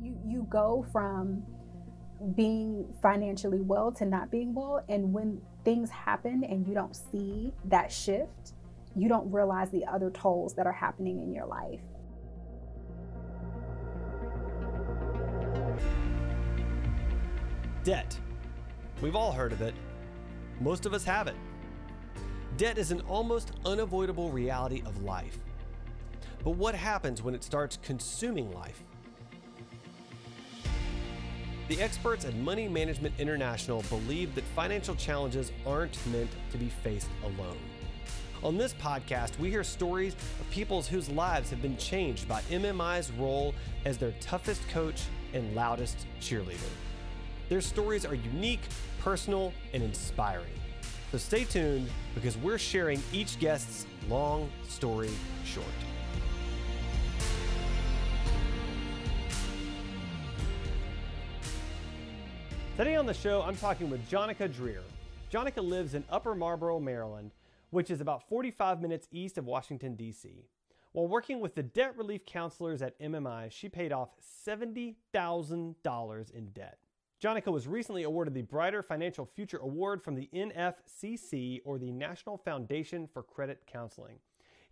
You you go from being financially well to not being well and when things happen and you don't see that shift, you don't realize the other tolls that are happening in your life. Debt. We've all heard of it. Most of us have it. Debt is an almost unavoidable reality of life. But what happens when it starts consuming life? The experts at Money Management International believe that financial challenges aren't meant to be faced alone. On this podcast, we hear stories of people whose lives have been changed by MMI's role as their toughest coach and loudest cheerleader. Their stories are unique, personal, and inspiring. So stay tuned because we're sharing each guest's long story short. Today on the show, I'm talking with Johnika Dreher. Johnika lives in Upper Marlboro, Maryland, which is about 45 minutes east of Washington, D.C. While working with the debt relief counselors at MMI, she paid off $70,000 in debt. Johnika was recently awarded the Brighter Financial Future Award from the NFCC, or the National Foundation for Credit Counseling.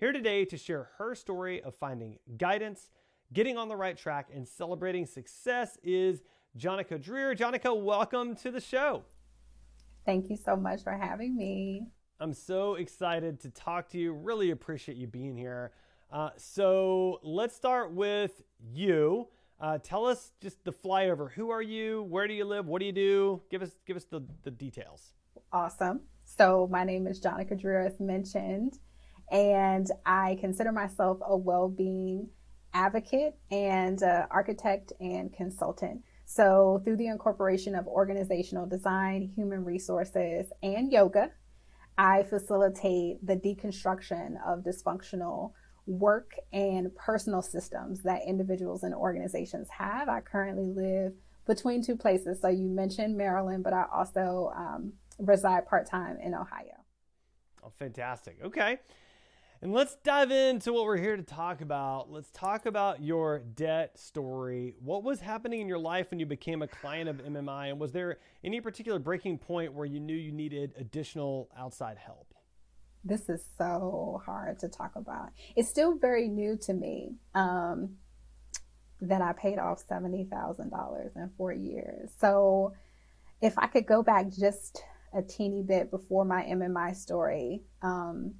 Here today to share her story of finding guidance, getting on the right track, and celebrating success is Johnika Dreher. Johnika, welcome to the show. Thank you so much for having me. I'm so excited to talk to you. Really appreciate you being here. Uh, so let's start with you. Uh, tell us just the flyover. Who are you? Where do you live? What do you do? Give us give us the, the details. Awesome. So my name is Johnika Dreher, as mentioned, and I consider myself a well-being advocate and uh, architect and consultant. So, through the incorporation of organizational design, human resources, and yoga, I facilitate the deconstruction of dysfunctional work and personal systems that individuals and organizations have. I currently live between two places. So, you mentioned Maryland, but I also um, reside part time in Ohio. Oh, fantastic. Okay. And let's dive into what we're here to talk about. Let's talk about your debt story. What was happening in your life when you became a client of MMI? And was there any particular breaking point where you knew you needed additional outside help? This is so hard to talk about. It's still very new to me um, that I paid off $70,000 in four years. So if I could go back just a teeny bit before my MMI story, um,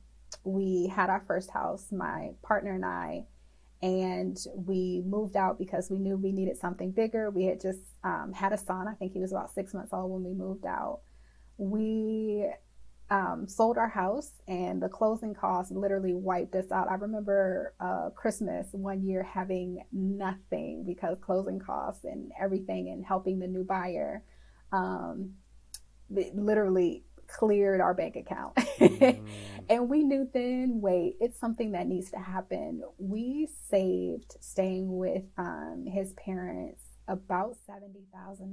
we had our first house, my partner and I, and we moved out because we knew we needed something bigger. We had just um, had a son. I think he was about six months old when we moved out. We um, sold our house, and the closing costs literally wiped us out. I remember uh, Christmas one year having nothing because closing costs and everything, and helping the new buyer. Um, literally cleared our bank account. Mm. and we knew then, wait, it's something that needs to happen. We saved staying with um, his parents about $70,000.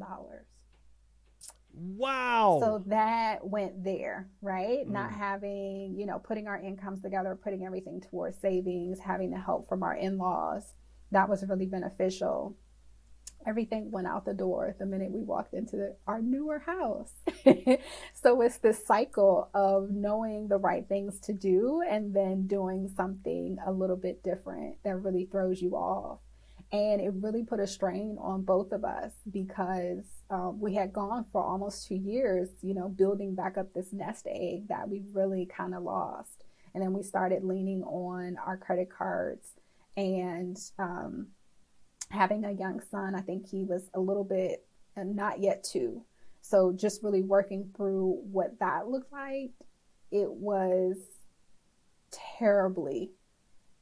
Wow. So that went there, right? Mm. Not having, you know, putting our incomes together, putting everything towards savings, having the help from our in laws. That was really beneficial everything went out the door the minute we walked into the, our newer house. so it's this cycle of knowing the right things to do and then doing something a little bit different that really throws you off. And it really put a strain on both of us because um, we had gone for almost two years, you know, building back up this nest egg that we really kind of lost. And then we started leaning on our credit cards and um, having a young son, I think he was a little bit uh, not yet two. So just really working through what that looked like, it was terribly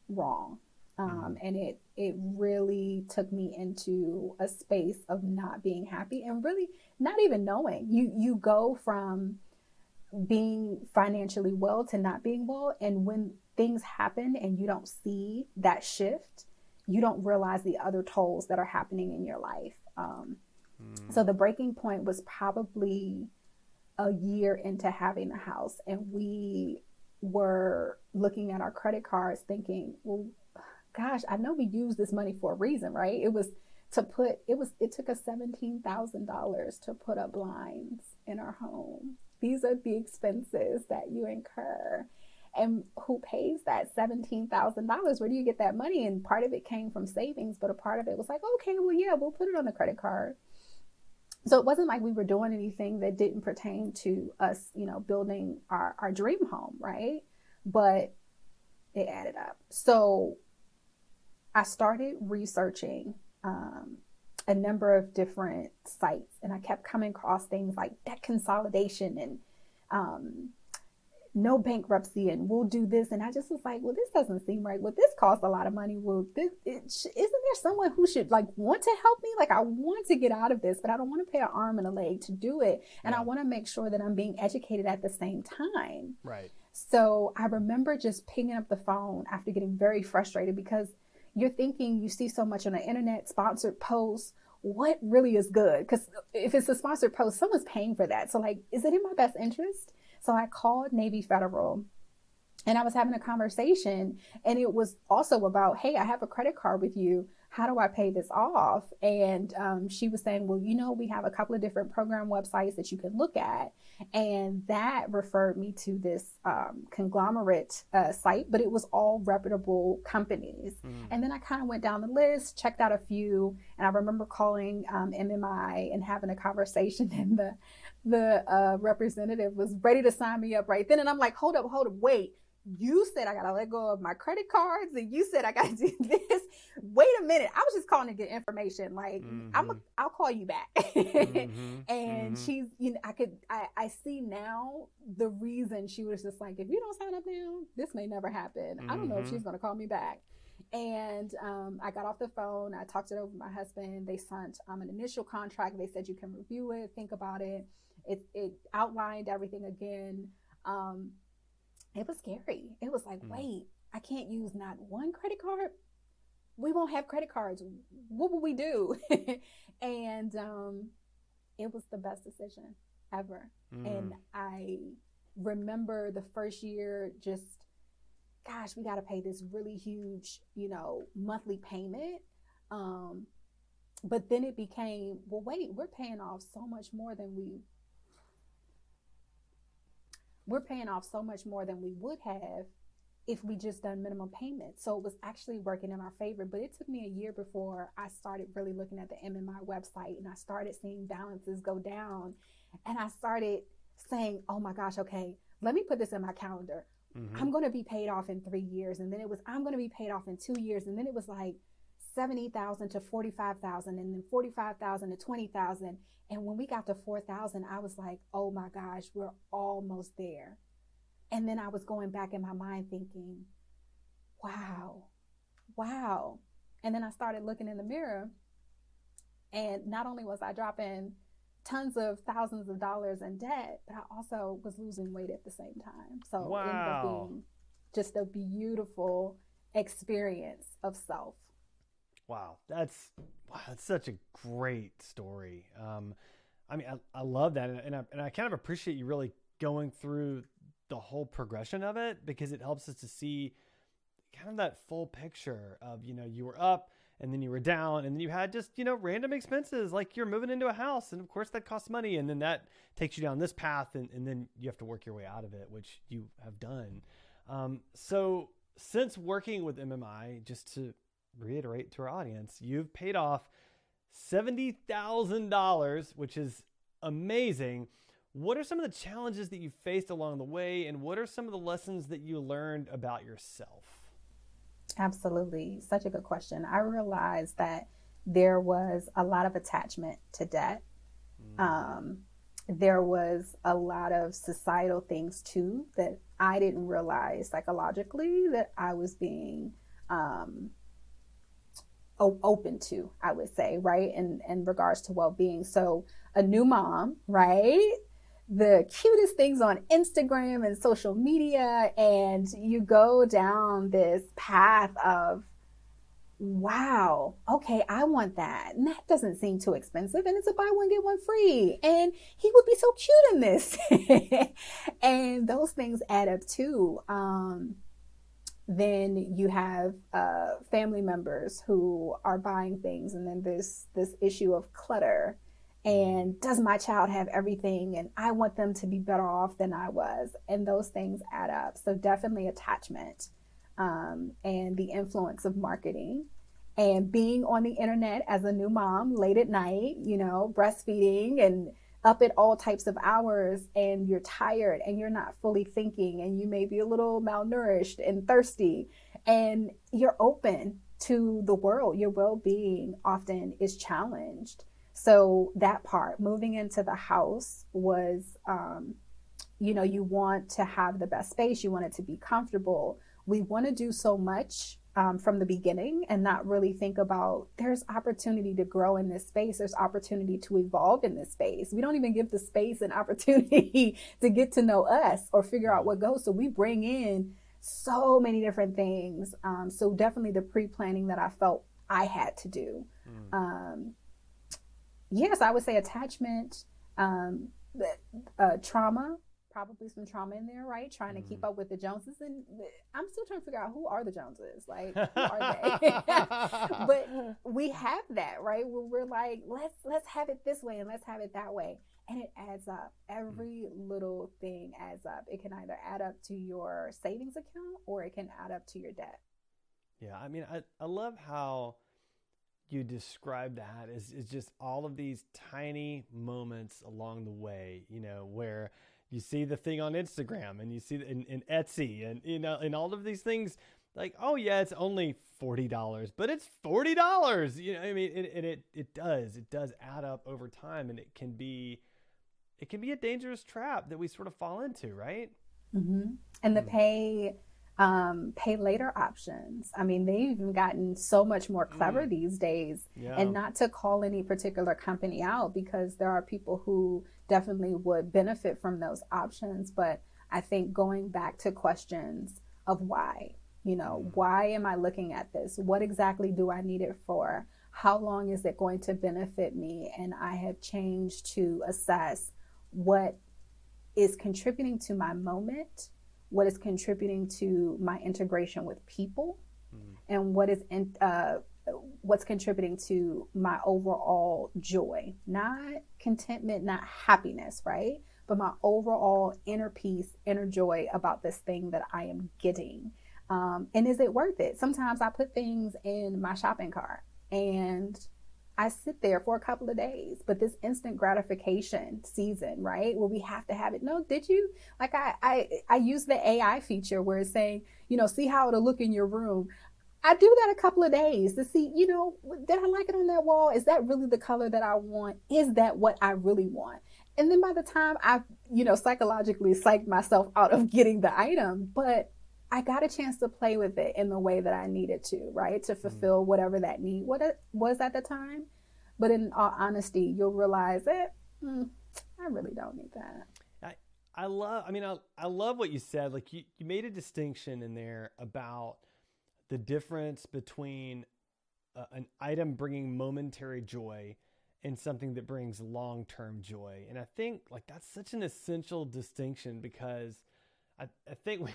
wrong. Um, mm-hmm. and it it really took me into a space of not being happy and really not even knowing. You you go from being financially well to not being well, and when things happen and you don't see that shift, you don't realize the other tolls that are happening in your life. Um, mm. So the breaking point was probably a year into having a house, and we were looking at our credit cards, thinking, "Well, gosh, I know we used this money for a reason, right? It was to put it was it took us $17,000 to put up blinds in our home. These are the expenses that you incur. And who pays that $17,000? Where do you get that money? And part of it came from savings, but a part of it was like, okay, well, yeah, we'll put it on the credit card. So it wasn't like we were doing anything that didn't pertain to us, you know, building our, our dream home, right? But it added up. So I started researching um, a number of different sites and I kept coming across things like debt consolidation and um, no bankruptcy and we'll do this. And I just was like, well, this doesn't seem right. Well, this costs a lot of money. Well, this, it, isn't there someone who should like want to help me? Like I want to get out of this, but I don't want to pay an arm and a leg to do it. And yeah. I want to make sure that I'm being educated at the same time. Right. So I remember just picking up the phone after getting very frustrated because you're thinking you see so much on the internet, sponsored posts. What really is good? Because if it's a sponsored post, someone's paying for that. So, like, is it in my best interest? So I called Navy Federal and I was having a conversation, and it was also about, hey, I have a credit card with you how do I pay this off? And um, she was saying, well, you know, we have a couple of different program websites that you can look at. And that referred me to this um, conglomerate uh, site, but it was all reputable companies. Mm. And then I kind of went down the list, checked out a few, and I remember calling um, MMI and having a conversation, in the the uh, representative was ready to sign me up right then. And I'm like, hold up, hold up, wait you said I gotta let go of my credit cards and you said I gotta do this. Wait a minute. I was just calling to get information. Like mm-hmm. I'm a, I'll call you back. mm-hmm. And mm-hmm. she's you know, I could I, I see now the reason she was just like, if you don't sign up now, this may never happen. I don't know if she's mm-hmm. gonna call me back. And um, I got off the phone. I talked it over with my husband. They sent um, an initial contract. They said you can review it, think about it. It, it outlined everything again. Um, it was scary. It was like, mm. wait, I can't use not one credit card. We won't have credit cards. What will we do? and um, it was the best decision ever. Mm. And I remember the first year just, gosh, we got to pay this really huge, you know, monthly payment. Um, but then it became, well, wait, we're paying off so much more than we we're paying off so much more than we would have if we just done minimum payments. So it was actually working in our favor. But it took me a year before I started really looking at the MMI website and I started seeing balances go down. And I started saying, oh my gosh, okay, let me put this in my calendar. Mm-hmm. I'm going to be paid off in three years. And then it was, I'm going to be paid off in two years. And then it was like 70,000 to 45,000 and then 45,000 to 20,000. And when we got to 4,000, I was like, oh my gosh, we're almost there. And then I was going back in my mind thinking, wow, wow. And then I started looking in the mirror. And not only was I dropping tons of thousands of dollars in debt, but I also was losing weight at the same time. So wow. it ended up being just a beautiful experience of self. Wow, that's wow, that's such a great story. Um, I mean, I, I love that, and, and, I, and I kind of appreciate you really going through the whole progression of it because it helps us to see kind of that full picture of you know you were up and then you were down and then you had just you know random expenses like you're moving into a house and of course that costs money and then that takes you down this path and, and then you have to work your way out of it which you have done um, so since working with mmi just to reiterate to our audience, you've paid off $70,000, which is amazing. What are some of the challenges that you faced along the way, and what are some of the lessons that you learned about yourself? Absolutely. Such a good question. I realized that there was a lot of attachment to debt. Mm. Um, there was a lot of societal things too that I didn't realize psychologically that I was being um, open to, I would say, right? In in regards to well-being. So a new mom, right? The cutest things on Instagram and social media, and you go down this path of wow, okay, I want that. And that doesn't seem too expensive. And it's a buy one, get one free. And he would be so cute in this. and those things add up too. Um, then you have uh, family members who are buying things and then there's this issue of clutter and does my child have everything? And i want them to be better off than i was. And those things add up. So definitely attachment um, and the influence of marketing. And being on the internet as a new mom late at night you know breastfeeding and up at all types of hours and you're tired and you're not fully thinking and you may be a little malnourished and thirsty and you're open to the world. Your well-being often is challenged so that part, moving into the house was, um, you know, you want to have the best space, you want it to be comfortable. We want to do so much um, from the beginning and not really think about there's opportunity to grow in this space, there's opportunity to evolve in this space. We don't even give the space an opportunity to get to know us or figure out what goes. So we bring in so many different things. Um, so definitely the pre planning that I felt I had to do. Mm. Yes, I would say attachment, um, uh, trauma, probably some trauma in there, right? Trying to keep mm-hmm. up with the Joneses, and I'm still trying to figure out who are the Joneses, like who are they? but we have that, right? Where we're like, let's let's have it this way and let's have it that way, and it adds up. Every mm. little thing adds up. It can either add up to your savings account or it can add up to your debt. Yeah, I mean, I I love how you describe that is, is just all of these tiny moments along the way, you know, where you see the thing on Instagram and you see in, in Etsy and, you know, and all of these things like, oh yeah, it's only $40, but it's $40. You know, I mean, it, it, it, it does, it does add up over time and it can be, it can be a dangerous trap that we sort of fall into, right? Mm-hmm. And the pay, um, pay later options. I mean, they've even gotten so much more clever mm. these days. Yeah. And not to call any particular company out because there are people who definitely would benefit from those options. But I think going back to questions of why, you know, mm. why am I looking at this? What exactly do I need it for? How long is it going to benefit me? And I have changed to assess what is contributing to my moment what is contributing to my integration with people, mm. and what is in, uh, what's contributing to my overall joy, not contentment, not happiness, right? But my overall inner peace, inner joy about this thing that I am getting. Um, and is it worth it? Sometimes I put things in my shopping cart and I sit there for a couple of days, but this instant gratification season, right? Where we have to have it. No, did you? Like I, I, I use the AI feature where it's saying, you know, see how it'll look in your room. I do that a couple of days to see, you know, did I like it on that wall? Is that really the color that I want? Is that what I really want? And then by the time I've, you know, psychologically psyched myself out of getting the item, but I got a chance to play with it in the way that I needed to, right? To mm. fulfill whatever that need what it was at the time. But in all honesty, you'll realize that mm, I really don't need that. I, I love, I mean, I, I love what you said. Like you, you made a distinction in there about the difference between uh, an item bringing momentary joy and something that brings long-term joy. And I think like that's such an essential distinction because I, I think we,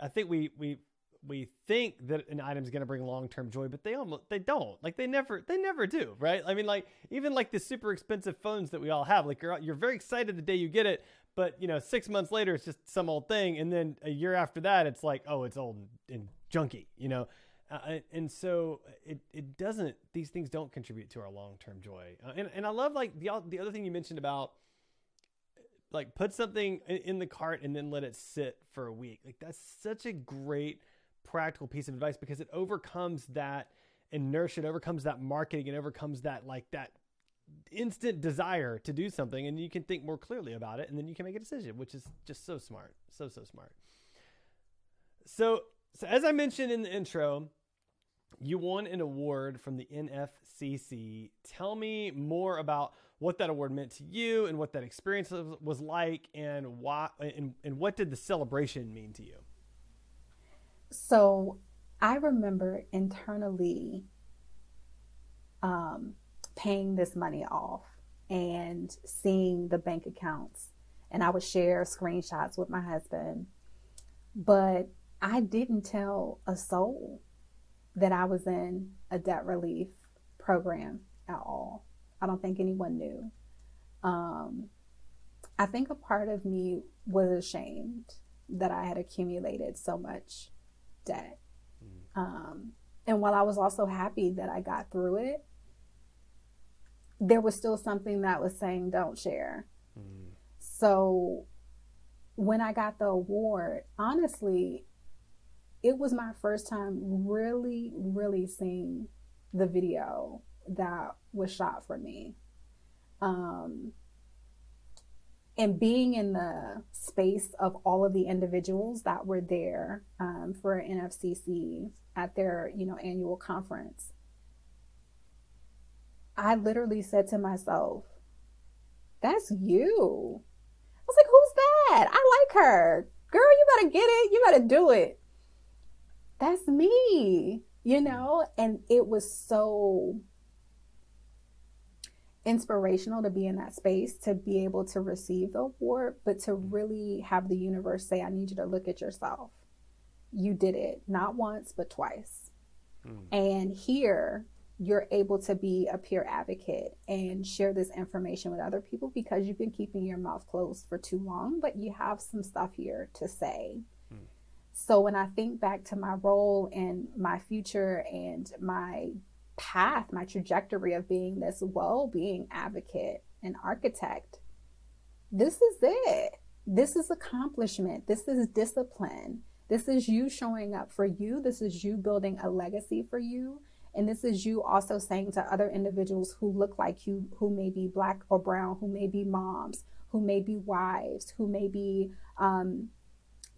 I think we we we think that an item is going to bring long-term joy but they almost they don't. Like they never they never do right? I mean like even like the super expensive phones that we all have like you're you're very excited the day you get it but you know 6 months later it's just some old thing and then a year after that it's like oh it's old and, junky you know? Uh, and so it, it doesn't these things don't contribute to our long-term joy. Uh, and, and i love like the, the other thing you mentioned about like put something in the cart and then let it sit for a week. Like that's such a great practical piece of advice because it overcomes that inertia, it overcomes that marketing, it overcomes that like that instant desire to do something and you can think more clearly about it and then you can make a decision, which is just so smart. So so smart. So so as I mentioned in the intro, you won an award from the NFCC. Tell me more about what that award meant to you and what that experience was like and why and, and what did the celebration mean to you so i remember internally um, paying this money off and seeing the bank accounts and i would share screenshots with my husband but I didn't tell a soul that I was in a debt relief program at all. I don't think anyone knew. Um, I think a part of me was ashamed that I had accumulated so much debt. Mm. Um, and while I was also happy that I got through it, there was still something that was saying, don't share. Mm. So when I got the award, honestly, it was my first time really, really seeing the video that was shot for me. Um, and being in the space of all of the individuals that were there um, for NFCC at their, you know, annual conference, I literally said to myself, "That's you." I was like, "Who's that? I like her, girl. You better get it. You better do it." That's me, you know, and it was so inspirational to be in that space to be able to receive the award, but to really have the universe say, I need you to look at yourself. You did it not once, but twice. Mm. And here, you're able to be a peer advocate and share this information with other people because you've been keeping your mouth closed for too long, but you have some stuff here to say. Mm. So when I think back to my role and my future and my path, my trajectory of being this well being advocate and architect, this is it. This is accomplishment. This is discipline. This is you showing up for you. This is you building a legacy for you. And this is you also saying to other individuals who look like you, who may be black or brown, who may be moms, who may be wives, who may be um,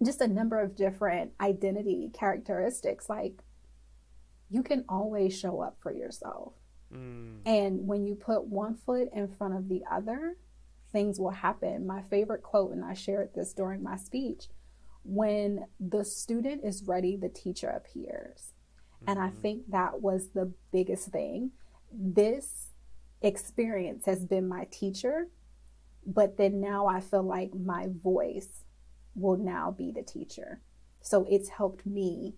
just a number of different identity characteristics. Like you can always show up for yourself. Mm. And when you put one foot in front of the other, things will happen. My favorite quote, and I shared this during my speech when the student is ready, the teacher appears. Mm-hmm. And I mm-hmm. think that was the biggest thing. This experience has been my teacher, but then now I feel like my voice will now be the teacher. So it's helped me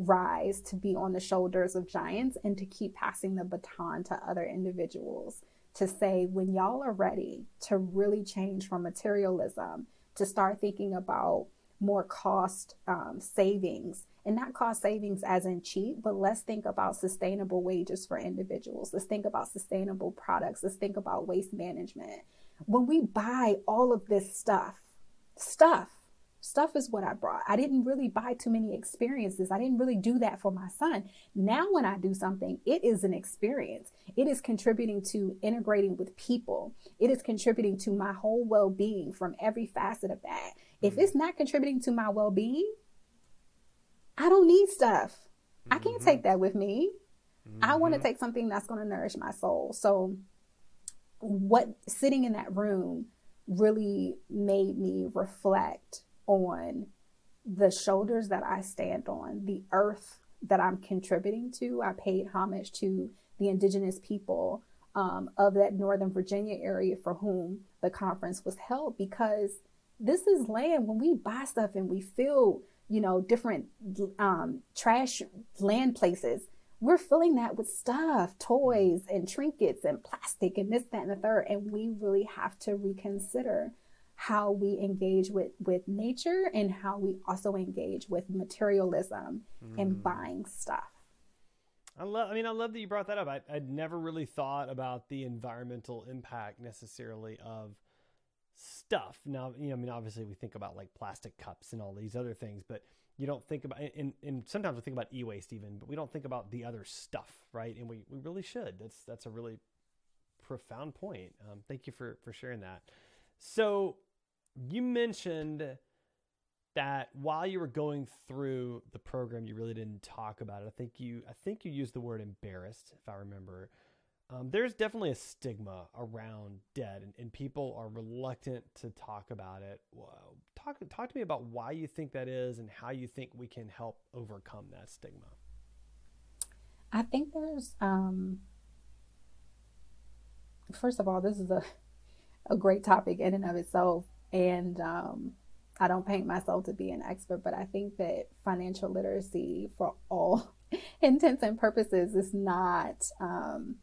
rise to be on the shoulders of giants and to keep passing the baton to other individuals to say, when y'all are ready to really change from materialism, to start thinking about more cost um, savings and not cost savings as in cheap, but let's think about sustainable wages for individuals. Let's think about sustainable products. Let's think about waste management. When we buy all of this stuff, stuff, Stuff is what I brought. I didn't really buy too many experiences. I didn't really do that for my son. Now, when I do something, it is an experience. It is contributing to integrating with people. It is contributing to my whole well being from every facet of that. If mm-hmm. it's not contributing to my well being, I don't need stuff. Mm-hmm. I can't mm-hmm. take that with me. Mm-hmm. I want to take something that's going to nourish my soul. So, what sitting in that room really made me reflect on the shoulders that I stand on, the earth that I'm contributing to. I paid homage to the indigenous people um, of that Northern Virginia area for whom the conference was held because this is land when we buy stuff and we fill, you know, different um, trash land places. We're filling that with stuff, toys and trinkets and plastic and this, that, and the third. And we really have to reconsider how we engage with with nature and how we also engage with materialism mm. and buying stuff I love. I mean, I love that you brought that up. I, I'd never really thought about the environmental impact necessarily of stuff. Now, you know, I mean, obviously we think about like plastic cups and all these other things, but you don't think about. And, and sometimes we think about e-waste even, but we don't think about the other stuff, right? And we, we really should. That's that's a really profound point. Um, thank you for for sharing that. So you mentioned that while you were going through the program, you really didn't talk about it. I think you, I think you used the word embarrassed, if I remember. Um, there's definitely a stigma around debt, and, and, people are reluctant to talk about it. Well, talk talk to me about why you think that is, and how you think we can help overcome that stigma. I think there's, um, first of all, this is a a great topic in and of itself. And um, I don't paint myself to be an expert, but I think that financial literacy, for all intents and purposes, is not um,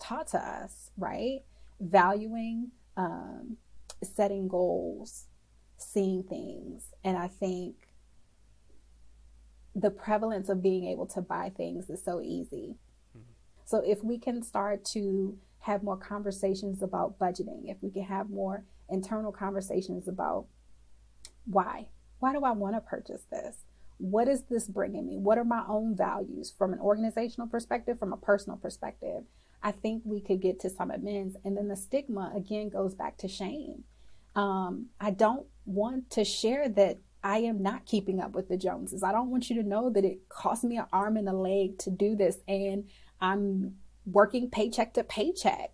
taught to us, right? Valuing, um, setting goals, seeing things. And I think the prevalence of being able to buy things is so easy. Mm-hmm. So if we can start to have more conversations about budgeting, if we can have more internal conversations about why, why do I want to purchase this? What is this bringing me? What are my own values from an organizational perspective, from a personal perspective? I think we could get to some amends. And then the stigma again goes back to shame. Um, I don't want to share that I am not keeping up with the Joneses. I don't want you to know that it cost me an arm and a leg to do this and I'm working paycheck to paycheck.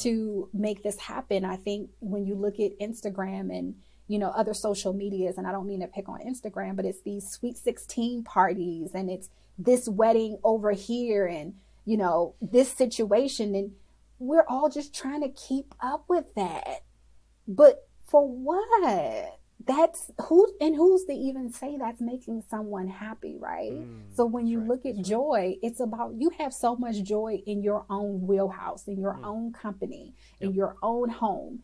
To make this happen. I think when you look at Instagram and you know other social medias and I don't mean to pick on Instagram, but it's these sweet 16 parties and it's this wedding over here and you know this situation and we're all just trying to keep up with that. But for what? That's who and who's to even say that's making someone happy right mm, so when you right, look at joy right. it's about you have so much joy in your own wheelhouse in your mm. own company yep. in your own home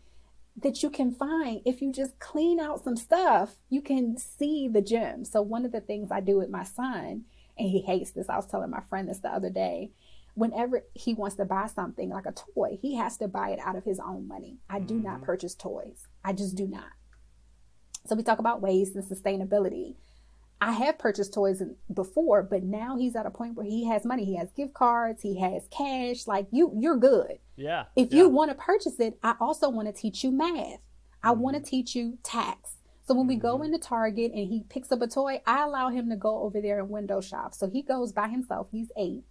that you can find if you just clean out some stuff you can see the gem so one of the things i do with my son and he hates this i was telling my friend this the other day whenever he wants to buy something like a toy he has to buy it out of his own money i do mm-hmm. not purchase toys i just do not so we talk about waste and sustainability. I have purchased toys before, but now he's at a point where he has money. He has gift cards, he has cash. Like you, you're good. Yeah. If yeah. you want to purchase it, I also want to teach you math. I mm-hmm. want to teach you tax. So when we go mm-hmm. into Target and he picks up a toy, I allow him to go over there and window shop. So he goes by himself. He's eight.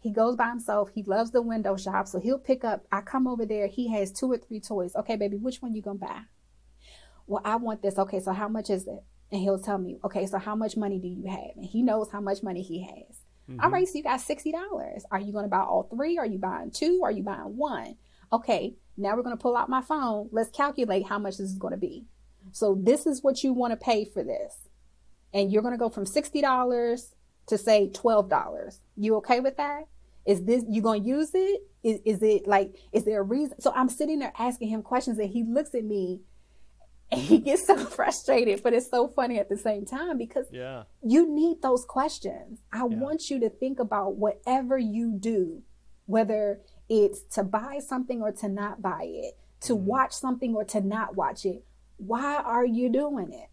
He goes by himself. He loves the window shop. So he'll pick up. I come over there. He has two or three toys. Okay, baby, which one you gonna buy? Well, I want this. Okay, so how much is it? And he'll tell me, okay, so how much money do you have? And he knows how much money he has. Mm-hmm. All right, so you got $60. Are you going to buy all three? Are you buying two? Are you buying one? Okay, now we're going to pull out my phone. Let's calculate how much this is going to be. So this is what you want to pay for this. And you're going to go from $60 to say $12. You okay with that? Is this, you going to use it? Is, is it like, is there a reason? So I'm sitting there asking him questions and he looks at me and he gets so frustrated, but it's so funny at the same time because yeah. you need those questions. I yeah. want you to think about whatever you do, whether it's to buy something or to not buy it, to mm-hmm. watch something or to not watch it. Why are you doing it?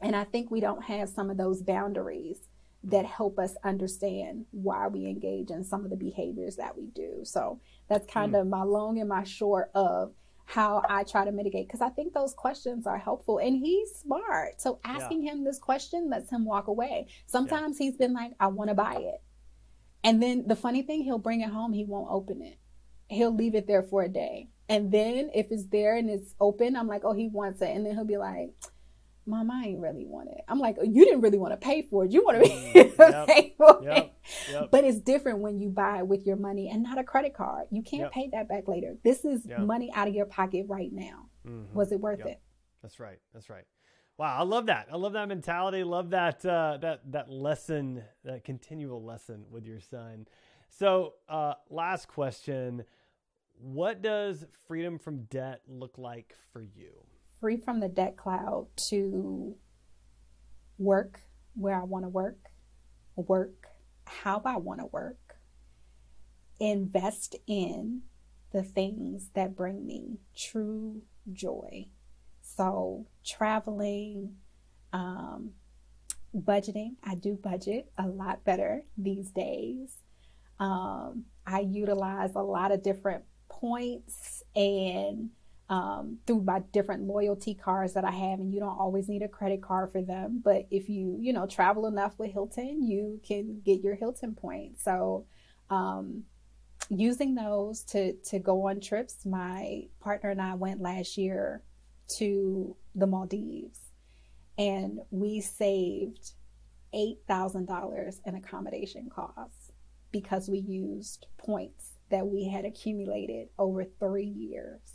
And I think we don't have some of those boundaries that help us understand why we engage in some of the behaviors that we do. So that's kind mm. of my long and my short of how I try to mitigate because I think those questions are helpful and he's smart. So asking yeah. him this question lets him walk away. Sometimes yeah. he's been like, I want to buy it. And then the funny thing, he'll bring it home, he won't open it. He'll leave it there for a day. And then if it's there and it's open, I'm like, oh, he wants it. And then he'll be like, Mom, I ain't really want it. I'm like, you didn't really want to pay for it. You want to mm, yep, pay for yep, it. Yep. But it's different when you buy with your money and not a credit card. You can't pay that back later. This is money out of your pocket right now. Mm-hmm. Was it worth it? That's right. That's right. Wow, I love that. I love that mentality. Love that uh, that that lesson, that continual lesson with your son. So, uh, last question: What does freedom from debt look like for you? Free from the debt cloud to work where I want to work, work how I want to work, invest in the things that bring me true joy. So, traveling, um, budgeting, I do budget a lot better these days. Um, I utilize a lot of different points and um, through my different loyalty cards that I have, and you don't always need a credit card for them. But if you, you know, travel enough with Hilton, you can get your Hilton points. So, um, using those to to go on trips. My partner and I went last year to the Maldives, and we saved eight thousand dollars in accommodation costs because we used points that we had accumulated over three years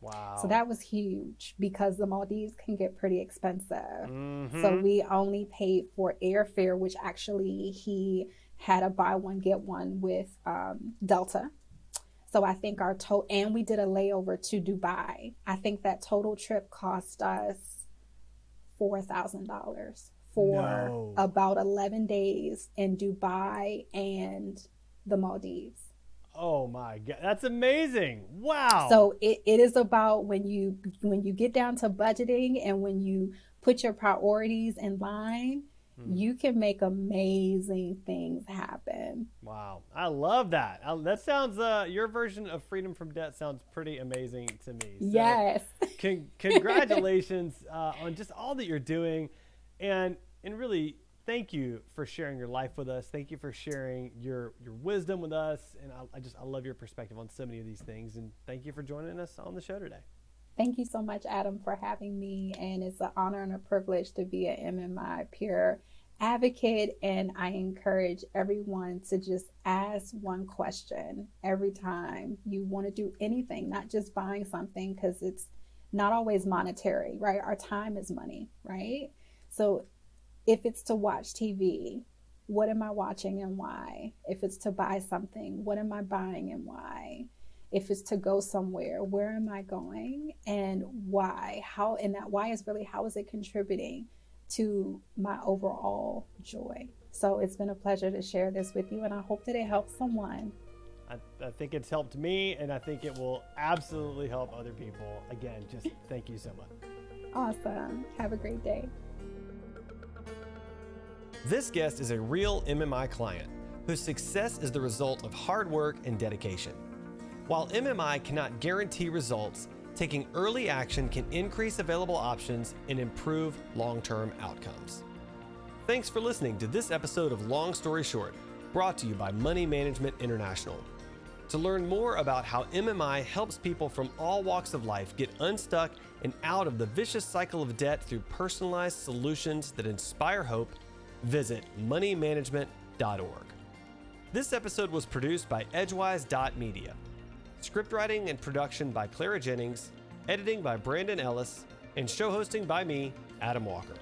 Wow. So that was huge because the Maldives can get pretty expensive. Mhm. So we only paid for airfare, which actually he had a buy one get one with um, Delta. So I think our total, and we did a layover to Dubai. I think that total trip cost us four thousand dollars for No. about eleven days in Dubai and the Maldives. Oh my god, that's amazing! Wow. So it, it is about when you when you get down to budgeting and when you put your priorities in line, Hmm. you can make amazing things happen. Wow, I love that. I, that sounds uh, your version of freedom from debt sounds pretty amazing to me. So, yes. con- congratulations uh, on just all that you're doing, and and really thank you for sharing your life with us. Thank you for sharing your your wisdom with us, and I, I just I love your perspective on so many of these things. And thank you for joining us on the show today. Thank you so much, Adam, for having me. And it's an honor and a privilege to be an MMI peer advocate. And I encourage everyone to just ask one question every time you want to do anything, not just buying something, because it's not always monetary, right? Our time is money, right? So if it's to watch TV, what am I watching and why? If it's to buy something, what am I buying and why? if it's to go somewhere where am i going and why how and that why is really how is it contributing to my overall joy so it's been a pleasure to share this with you and i hope that it helps someone I, I think it's helped me, and I think it will absolutely help other people. Again, just thank you so much. awesome have a great day This guest is a real MMI client whose success is the result of hard work and dedication. While MMI cannot guarantee results, taking early action can increase available options and improve long term outcomes. Thanks for listening to this episode of Long Story Short, brought to you by Money Management International. To learn more about how MMI helps people from all walks of life get unstuck and out of the vicious cycle of debt through personalized solutions that inspire hope, visit moneymanagement.org. This episode was produced by Edgewise.media. Script writing and production by Clara Jennings, editing by Brandon Ellis, and show hosting by me, Adam Walker.